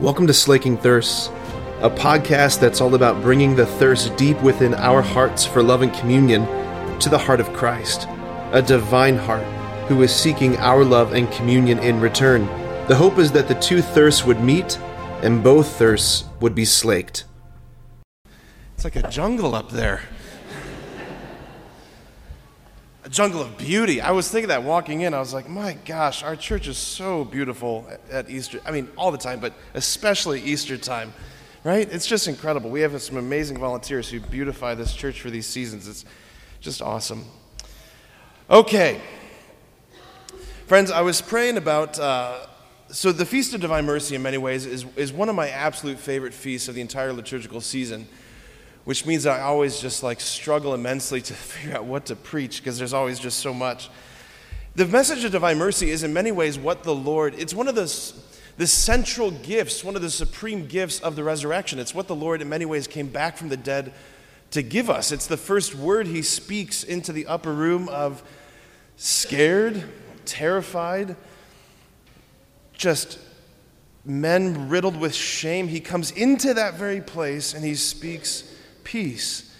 Welcome to Slaking Thirsts, a podcast that's all about bringing the thirst deep within our hearts for love and communion to the heart of Christ, a divine heart who is seeking our love and communion in return. The hope is that the two thirsts would meet and both thirsts would be slaked. It's like a jungle up there. A jungle of beauty. I was thinking that walking in, I was like, my gosh, our church is so beautiful at Easter. I mean, all the time, but especially Easter time, right? It's just incredible. We have some amazing volunteers who beautify this church for these seasons. It's just awesome. Okay. Friends, I was praying about. Uh, so, the Feast of Divine Mercy, in many ways, is, is one of my absolute favorite feasts of the entire liturgical season which means I always just like struggle immensely to figure out what to preach because there's always just so much. The message of divine mercy is in many ways what the Lord, it's one of the, the central gifts, one of the supreme gifts of the resurrection. It's what the Lord in many ways came back from the dead to give us. It's the first word he speaks into the upper room of scared, terrified, just men riddled with shame. He comes into that very place and he speaks peace.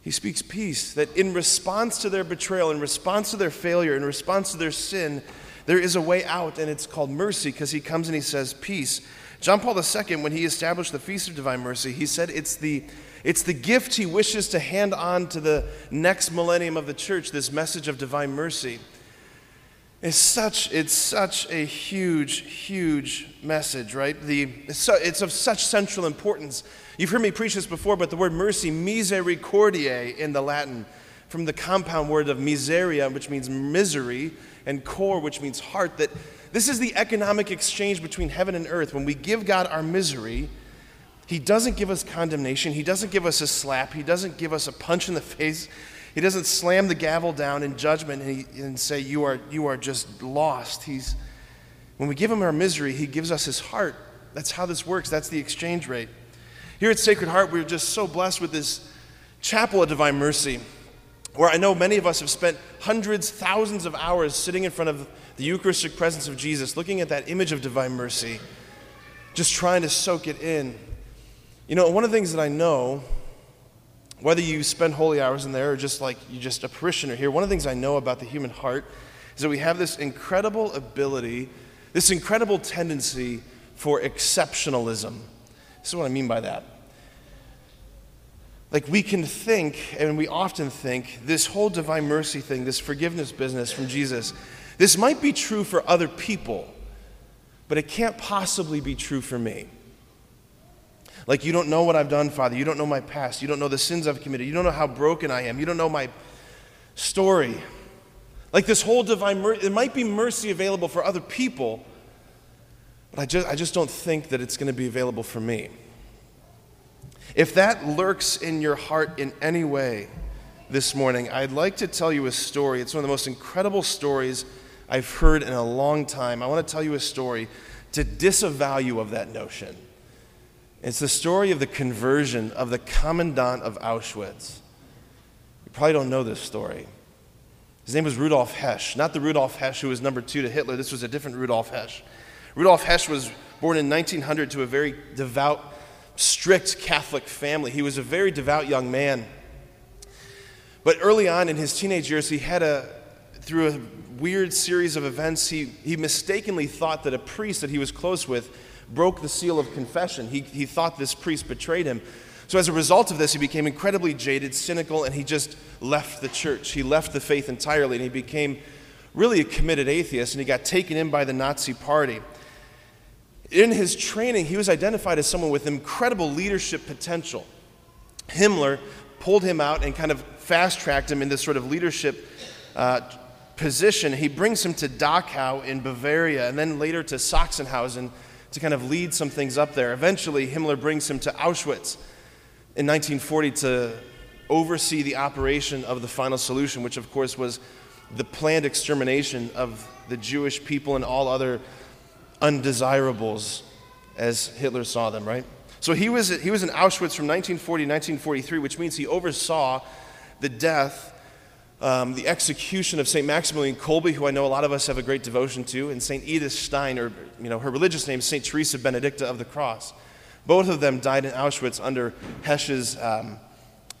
He speaks peace, that in response to their betrayal, in response to their failure, in response to their sin, there is a way out, and it's called mercy because he comes and he says peace. John Paul II, when he established the Feast of Divine Mercy, he said it's the, it's the gift he wishes to hand on to the next millennium of the church, this message of divine mercy. It's such, it's such a huge, huge message, right? The, it's, so, it's of such central importance You've heard me preach this before, but the word mercy, misericordiae in the Latin, from the compound word of miseria, which means misery, and cor, which means heart, that this is the economic exchange between heaven and earth. When we give God our misery, He doesn't give us condemnation, He doesn't give us a slap, He doesn't give us a punch in the face. He doesn't slam the gavel down in judgment and, he, and say, you are, you are just lost. He's, when we give him our misery, he gives us his heart. That's how this works. That's the exchange rate. Here at Sacred Heart, we're just so blessed with this chapel of divine mercy, where I know many of us have spent hundreds, thousands of hours sitting in front of the Eucharistic presence of Jesus, looking at that image of divine mercy, just trying to soak it in. You know, one of the things that I know, whether you spend holy hours in there or just like you're just a parishioner here, one of the things I know about the human heart is that we have this incredible ability, this incredible tendency for exceptionalism. This is what I mean by that. Like, we can think, and we often think, this whole divine mercy thing, this forgiveness business from Jesus, this might be true for other people, but it can't possibly be true for me. Like, you don't know what I've done, Father. You don't know my past. You don't know the sins I've committed. You don't know how broken I am. You don't know my story. Like, this whole divine mercy, it might be mercy available for other people, but I just, I just don't think that it's going to be available for me. If that lurks in your heart in any way this morning, I'd like to tell you a story. It's one of the most incredible stories I've heard in a long time. I want to tell you a story to disavow you of that notion. It's the story of the conversion of the commandant of Auschwitz. You probably don't know this story. His name was Rudolf Hess, not the Rudolf Hess who was number two to Hitler. This was a different Rudolf Hess. Rudolf Hess was born in 1900 to a very devout, strict Catholic family. He was a very devout young man. But early on in his teenage years, he had a, through a weird series of events, he, he mistakenly thought that a priest that he was close with broke the seal of confession. He, he thought this priest betrayed him. So, as a result of this, he became incredibly jaded, cynical, and he just left the church. He left the faith entirely, and he became really a committed atheist, and he got taken in by the Nazi party in his training, he was identified as someone with incredible leadership potential. Himmler pulled him out and kind of fast tracked him in this sort of leadership uh, position. He brings him to Dachau in Bavaria and then later to Sachsenhausen to kind of lead some things up there. Eventually, Himmler brings him to Auschwitz in 1940 to oversee the operation of the final solution, which, of course, was the planned extermination of the Jewish people and all other undesirables as Hitler saw them, right? So he was, he was in Auschwitz from 1940 to 1943, which means he oversaw the death um, the execution of St. Maximilian Kolbe, who I know a lot of us have a great devotion to, and St. Edith Stein, or you know, her religious name St. Teresa Benedicta of the Cross. Both of them died in Auschwitz under Hesch's um,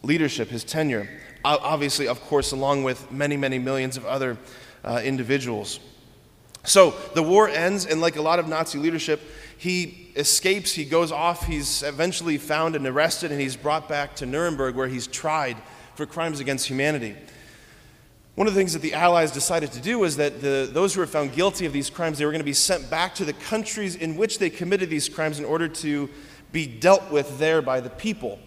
leadership, his tenure. Obviously, of course, along with many, many millions of other uh, individuals. So the war ends, and like a lot of Nazi leadership, he escapes, he goes off, he's eventually found and arrested, and he's brought back to Nuremberg where he's tried for crimes against humanity. One of the things that the Allies decided to do was that the, those who were found guilty of these crimes, they were going to be sent back to the countries in which they committed these crimes in order to be dealt with there by the people.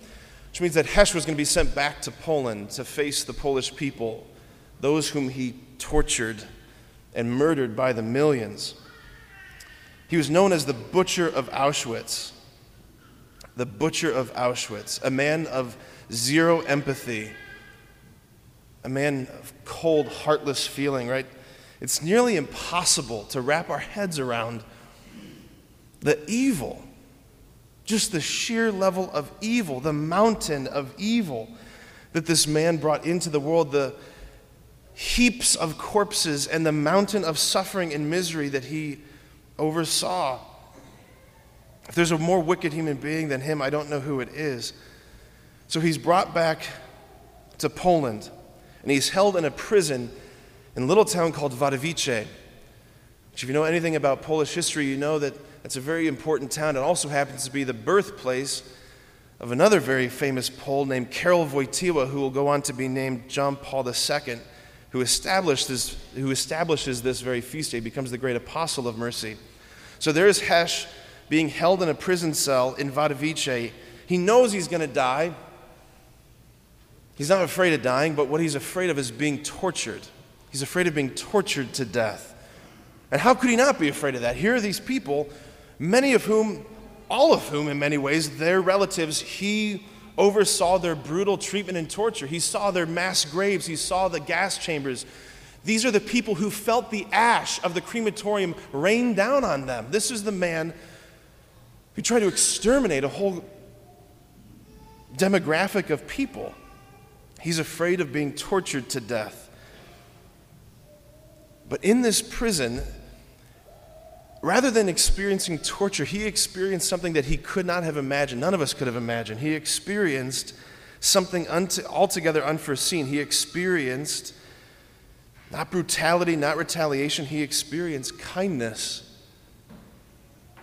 Which means that Hesch was going to be sent back to Poland to face the Polish people, those whom he tortured and murdered by the millions. He was known as the Butcher of Auschwitz. The Butcher of Auschwitz, a man of zero empathy a man of cold, heartless feeling, right? It's nearly impossible to wrap our heads around the evil, just the sheer level of evil, the mountain of evil that this man brought into the world, the heaps of corpses and the mountain of suffering and misery that he oversaw. If there's a more wicked human being than him, I don't know who it is. So he's brought back to Poland and he's held in a prison in a little town called Wadowice. Which, if you know anything about Polish history, you know that it's a very important town. It also happens to be the birthplace of another very famous Pole named Karol Wojtyła, who will go on to be named John Paul II, who, established this, who establishes this very feast day, becomes the great apostle of mercy. So there is Hesh being held in a prison cell in Wadowice. He knows he's going to die. He's not afraid of dying, but what he's afraid of is being tortured. He's afraid of being tortured to death. And how could he not be afraid of that? Here are these people, many of whom, all of whom, in many ways, their relatives, he oversaw their brutal treatment and torture. He saw their mass graves, he saw the gas chambers. These are the people who felt the ash of the crematorium rain down on them. This is the man who tried to exterminate a whole demographic of people. He's afraid of being tortured to death. But in this prison, rather than experiencing torture, he experienced something that he could not have imagined. None of us could have imagined. He experienced something altogether unforeseen. He experienced not brutality, not retaliation. He experienced kindness.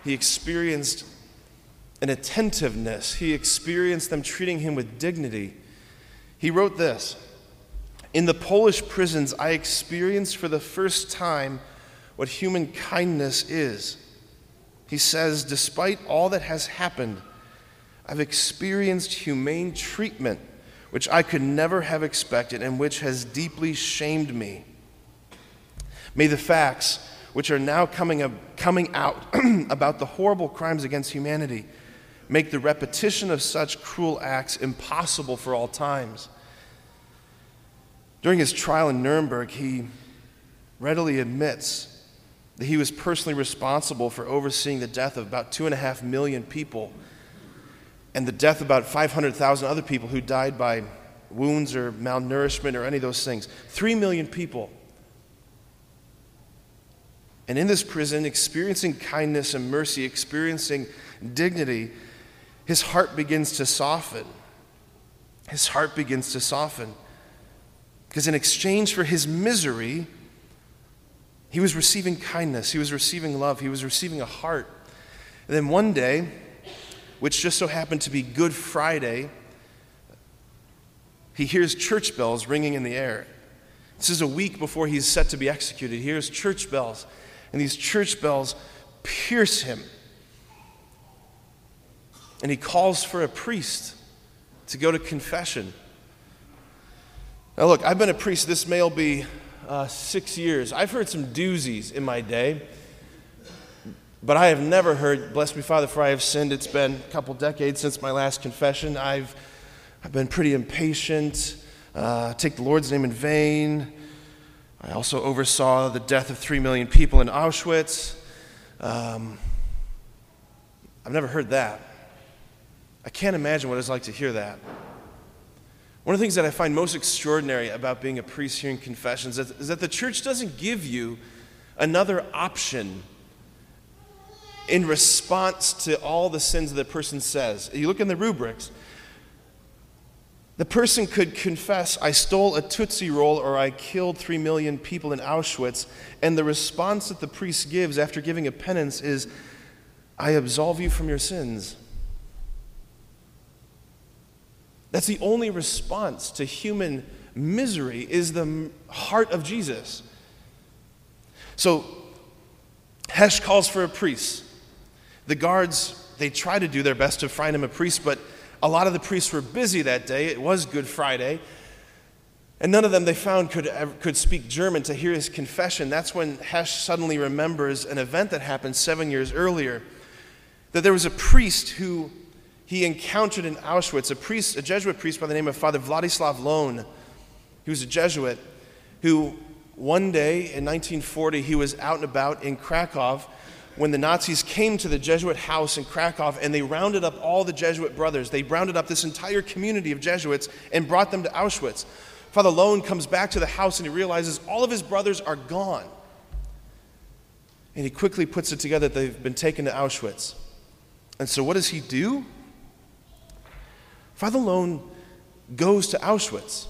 He experienced an attentiveness. He experienced them treating him with dignity. He wrote this In the Polish prisons, I experienced for the first time what human kindness is. He says, Despite all that has happened, I've experienced humane treatment which I could never have expected and which has deeply shamed me. May the facts which are now coming, up, coming out about the horrible crimes against humanity make the repetition of such cruel acts impossible for all times. During his trial in Nuremberg, he readily admits that he was personally responsible for overseeing the death of about two and a half million people and the death of about 500,000 other people who died by wounds or malnourishment or any of those things. Three million people. And in this prison, experiencing kindness and mercy, experiencing dignity, his heart begins to soften. His heart begins to soften. Because in exchange for his misery, he was receiving kindness, he was receiving love, he was receiving a heart. And then one day, which just so happened to be Good Friday, he hears church bells ringing in the air. This is a week before he's set to be executed. He hears church bells, and these church bells pierce him and he calls for a priest to go to confession. Now, look, I've been a priest, this may all be uh, six years. I've heard some doozies in my day, but I have never heard, bless me, Father, for I have sinned. It's been a couple decades since my last confession. I've, I've been pretty impatient, uh, take the Lord's name in vain. I also oversaw the death of three million people in Auschwitz. Um, I've never heard that. I can't imagine what it's like to hear that. One of the things that I find most extraordinary about being a priest here in confessions is, is that the church doesn't give you another option in response to all the sins that the person says. You look in the rubrics, the person could confess, I stole a Tootsie Roll or I killed three million people in Auschwitz. And the response that the priest gives after giving a penance is, I absolve you from your sins. That's the only response to human misery is the heart of Jesus. So Hesh calls for a priest. The guards, they try to do their best to find him a priest, but a lot of the priests were busy that day. It was Good Friday. And none of them they found could, could speak German to hear his confession. That's when Hesh suddenly remembers an event that happened seven years earlier. That there was a priest who he encountered in Auschwitz a priest, a Jesuit priest by the name of Father Vladislav Lohn. He was a Jesuit who one day in 1940 he was out and about in Krakow when the Nazis came to the Jesuit house in Krakow and they rounded up all the Jesuit brothers. They rounded up this entire community of Jesuits and brought them to Auschwitz. Father Lohn comes back to the house and he realizes all of his brothers are gone. And he quickly puts it together that they've been taken to Auschwitz. And so what does he do? Father Lohn goes to Auschwitz.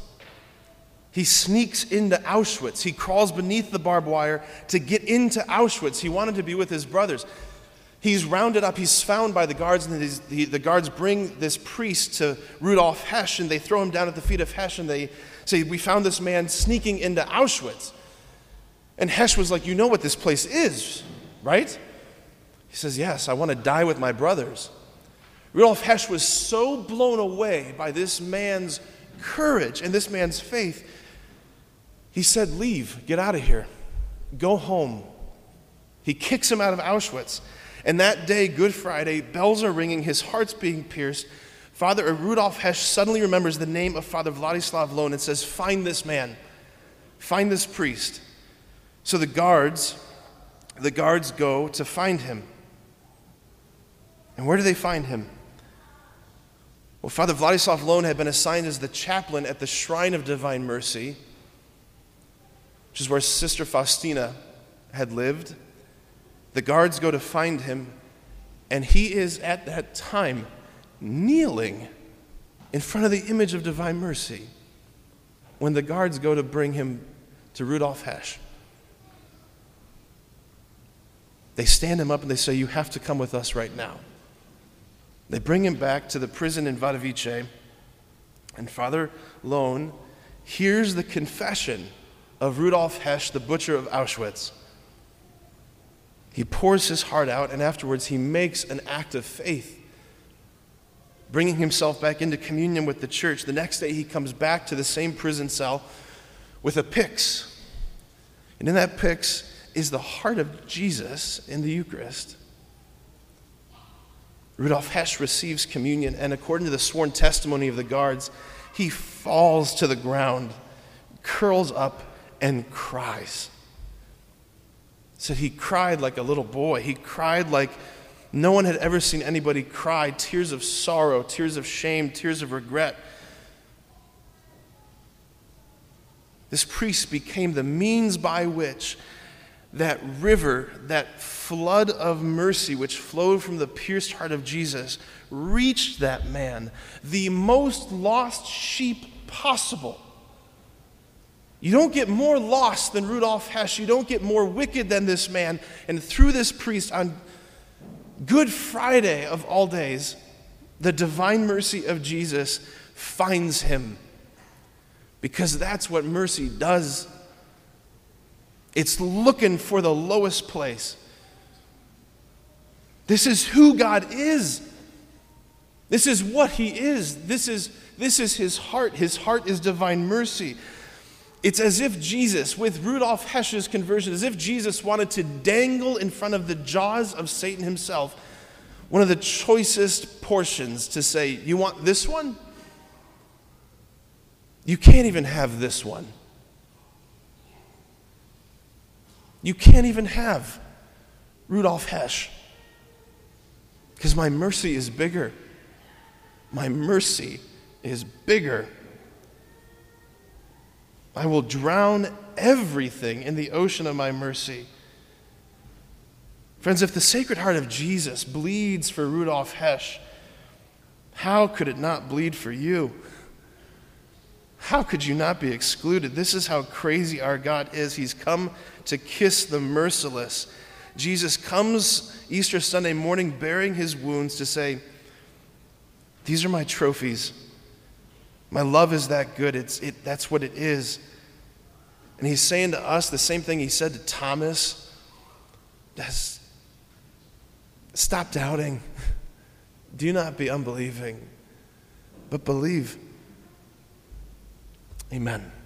He sneaks into Auschwitz. He crawls beneath the barbed wire to get into Auschwitz. He wanted to be with his brothers. He's rounded up, he's found by the guards, and the, the guards bring this priest to Rudolf Hesch, and they throw him down at the feet of Hesch, and they say, We found this man sneaking into Auschwitz. And Hesch was like, You know what this place is, right? He says, Yes, I want to die with my brothers. Rudolf Hesch was so blown away by this man's courage and this man's faith, he said, Leave, get out of here, go home. He kicks him out of Auschwitz. And that day, Good Friday, bells are ringing, his heart's being pierced. Father Rudolf Hesch suddenly remembers the name of Father Vladislav Lohn and says, Find this man, find this priest. So the guards, the guards go to find him. And where do they find him? Well, Father Vladislav Lohn had been assigned as the chaplain at the Shrine of Divine Mercy, which is where Sister Faustina had lived. The guards go to find him, and he is at that time kneeling in front of the image of Divine Mercy when the guards go to bring him to Rudolf Hesch. They stand him up and they say, You have to come with us right now. They bring him back to the prison in Wadowice, and Father Lohn hears the confession of Rudolf Hesch, the butcher of Auschwitz. He pours his heart out, and afterwards he makes an act of faith, bringing himself back into communion with the church. The next day he comes back to the same prison cell with a pyx. And in that pyx is the heart of Jesus in the Eucharist. Rudolf Hesch receives communion, and according to the sworn testimony of the guards, he falls to the ground, curls up, and cries. Said he cried like a little boy. He cried like no one had ever seen anybody cry tears of sorrow, tears of shame, tears of regret. This priest became the means by which that river, that flood of mercy which flowed from the pierced heart of Jesus, reached that man, the most lost sheep possible. You don't get more lost than Rudolf Hesch. You don't get more wicked than this man. And through this priest, on Good Friday of all days, the divine mercy of Jesus finds him. Because that's what mercy does it's looking for the lowest place. This is who God is. This is what He is. This is, this is His heart. His heart is divine mercy. It's as if Jesus, with Rudolf Hesch's conversion, as if Jesus wanted to dangle in front of the jaws of Satan himself one of the choicest portions to say, You want this one? You can't even have this one. You can't even have Rudolf Hesch because my mercy is bigger. My mercy is bigger. I will drown everything in the ocean of my mercy. Friends, if the Sacred Heart of Jesus bleeds for Rudolf Hesch, how could it not bleed for you? How could you not be excluded? This is how crazy our God is. He's come to kiss the merciless. Jesus comes Easter Sunday morning bearing his wounds to say, These are my trophies. My love is that good. It's, it, that's what it is. And he's saying to us the same thing he said to Thomas Stop doubting. Do not be unbelieving, but believe. Amen.